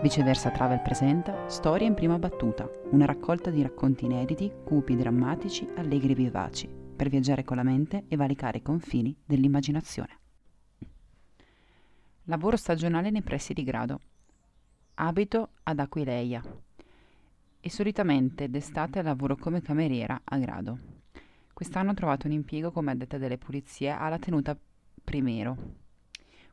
Viceversa Travel presenta Storia in prima battuta, una raccolta di racconti inediti, cupi, drammatici, allegri e vivaci, per viaggiare con la mente e valicare i confini dell'immaginazione. Lavoro stagionale nei pressi di Grado. Abito ad Aquileia e solitamente d'estate lavoro come cameriera a Grado. Quest'anno ho trovato un impiego come addetta delle pulizie alla tenuta Primero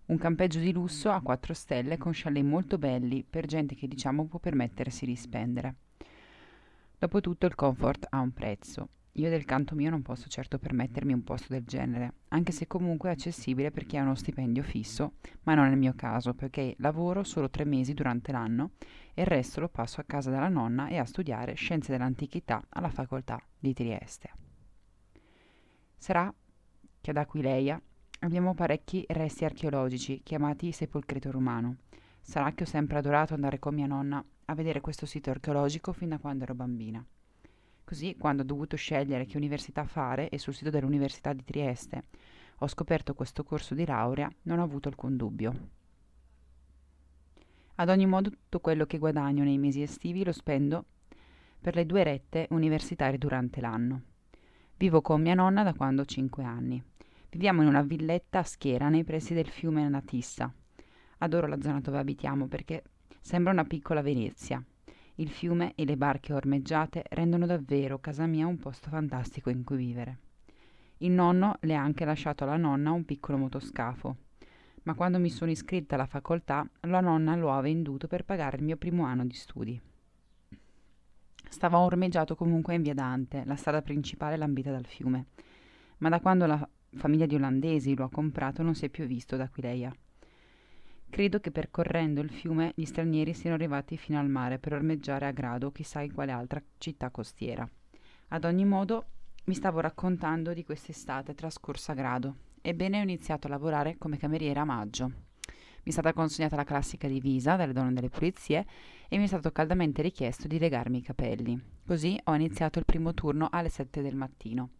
un campeggio di lusso a 4 stelle con chalet molto belli per gente che diciamo può permettersi di spendere. Dopotutto il comfort ha un prezzo. Io del canto mio non posso certo permettermi un posto del genere, anche se comunque è accessibile per chi ha uno stipendio fisso, ma non è il mio caso perché lavoro solo tre mesi durante l'anno e il resto lo passo a casa della nonna e a studiare scienze dell'antichità alla facoltà di Trieste. Sarà che ad Aquileia Abbiamo parecchi resti archeologici, chiamati sepolcreto romano. Sarà che ho sempre adorato andare con mia nonna a vedere questo sito archeologico fin da quando ero bambina. Così, quando ho dovuto scegliere che università fare e sul sito dell'Università di Trieste ho scoperto questo corso di laurea, non ho avuto alcun dubbio. Ad ogni modo tutto quello che guadagno nei mesi estivi lo spendo per le due rette universitarie durante l'anno. Vivo con mia nonna da quando ho 5 anni. Viviamo in una villetta a schiera nei pressi del fiume Natissa. Adoro la zona dove abitiamo perché sembra una piccola Venezia. Il fiume e le barche ormeggiate rendono davvero casa mia un posto fantastico in cui vivere. Il nonno le ha anche lasciato alla nonna un piccolo motoscafo, ma quando mi sono iscritta alla facoltà la nonna lo ha venduto per pagare il mio primo anno di studi. Stava ormeggiato comunque in via Dante, la strada principale lambita dal fiume, ma da quando la famiglia di olandesi lo ha comprato non si è più visto da Aquileia. Credo che percorrendo il fiume gli stranieri siano arrivati fino al mare per ormeggiare a grado chissà in quale altra città costiera. Ad ogni modo, mi stavo raccontando di quest'estate trascorsa a grado. Ebbene, ho iniziato a lavorare come cameriera a maggio. Mi è stata consegnata la classica divisa dalle donne delle pulizie e mi è stato caldamente richiesto di legarmi i capelli. Così ho iniziato il primo turno alle 7 del mattino.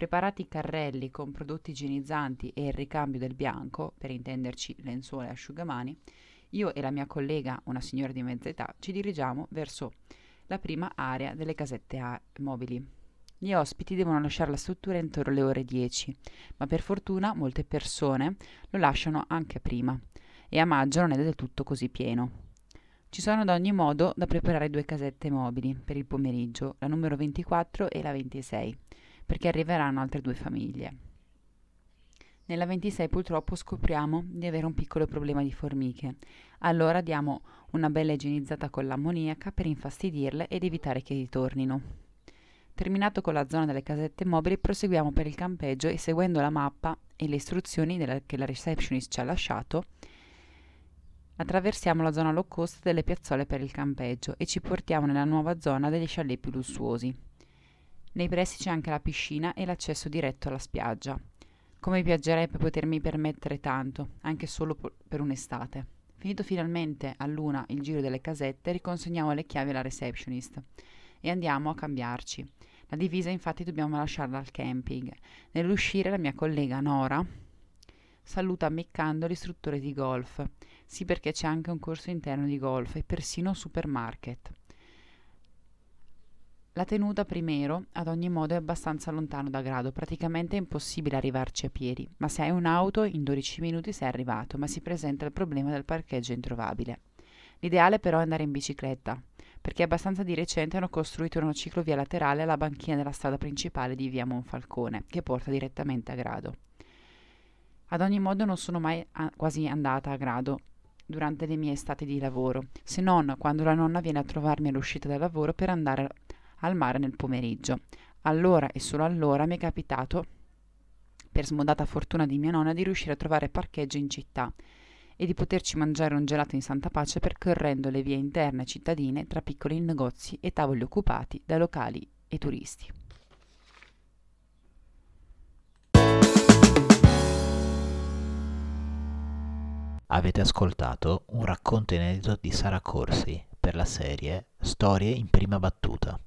Preparati carrelli con prodotti igienizzanti e il ricambio del bianco, per intenderci lenzuola e asciugamani, io e la mia collega, una signora di mezza età, ci dirigiamo verso la prima area delle casette a- mobili. Gli ospiti devono lasciare la struttura entro le ore 10, ma per fortuna molte persone lo lasciano anche prima e a maggio non è del tutto così pieno. Ci sono ad ogni modo da preparare due casette mobili per il pomeriggio, la numero 24 e la 26 perché arriveranno altre due famiglie. Nella 26 purtroppo scopriamo di avere un piccolo problema di formiche. Allora diamo una bella igienizzata con l'ammoniaca per infastidirle ed evitare che ritornino. Terminato con la zona delle casette mobili, proseguiamo per il campeggio e seguendo la mappa e le istruzioni della, che la receptionist ci ha lasciato, attraversiamo la zona low cost delle piazzole per il campeggio e ci portiamo nella nuova zona degli chalet più lussuosi. Nei pressi c'è anche la piscina e l'accesso diretto alla spiaggia. Come viaggerei per potermi permettere tanto, anche solo po- per un'estate. Finito finalmente a luna il giro delle casette, riconsegniamo le chiavi alla receptionist e andiamo a cambiarci. La divisa infatti dobbiamo lasciarla al camping. Nell'uscire la mia collega Nora saluta ammiccando l'istruttore di golf. Sì perché c'è anche un corso interno di golf e persino un supermarket. La tenuta Primero, ad ogni modo, è abbastanza lontano da Grado, praticamente è impossibile arrivarci a piedi, ma se hai un'auto in 12 minuti sei arrivato, ma si presenta il problema del parcheggio introvabile. L'ideale però è andare in bicicletta, perché abbastanza di recente hanno costruito una ciclovia laterale alla banchina della strada principale di via Monfalcone, che porta direttamente a Grado. Ad ogni modo non sono mai a- quasi andata a Grado durante le mie estate di lavoro, se non quando la nonna viene a trovarmi all'uscita dal lavoro per andare al mare nel pomeriggio. Allora e solo allora mi è capitato, per smodata fortuna di mia nonna, di riuscire a trovare parcheggio in città e di poterci mangiare un gelato in santa pace percorrendo le vie interne cittadine tra piccoli negozi e tavoli occupati da locali e turisti. Avete ascoltato un racconto inedito di Sara Corsi per la serie Storie in prima battuta.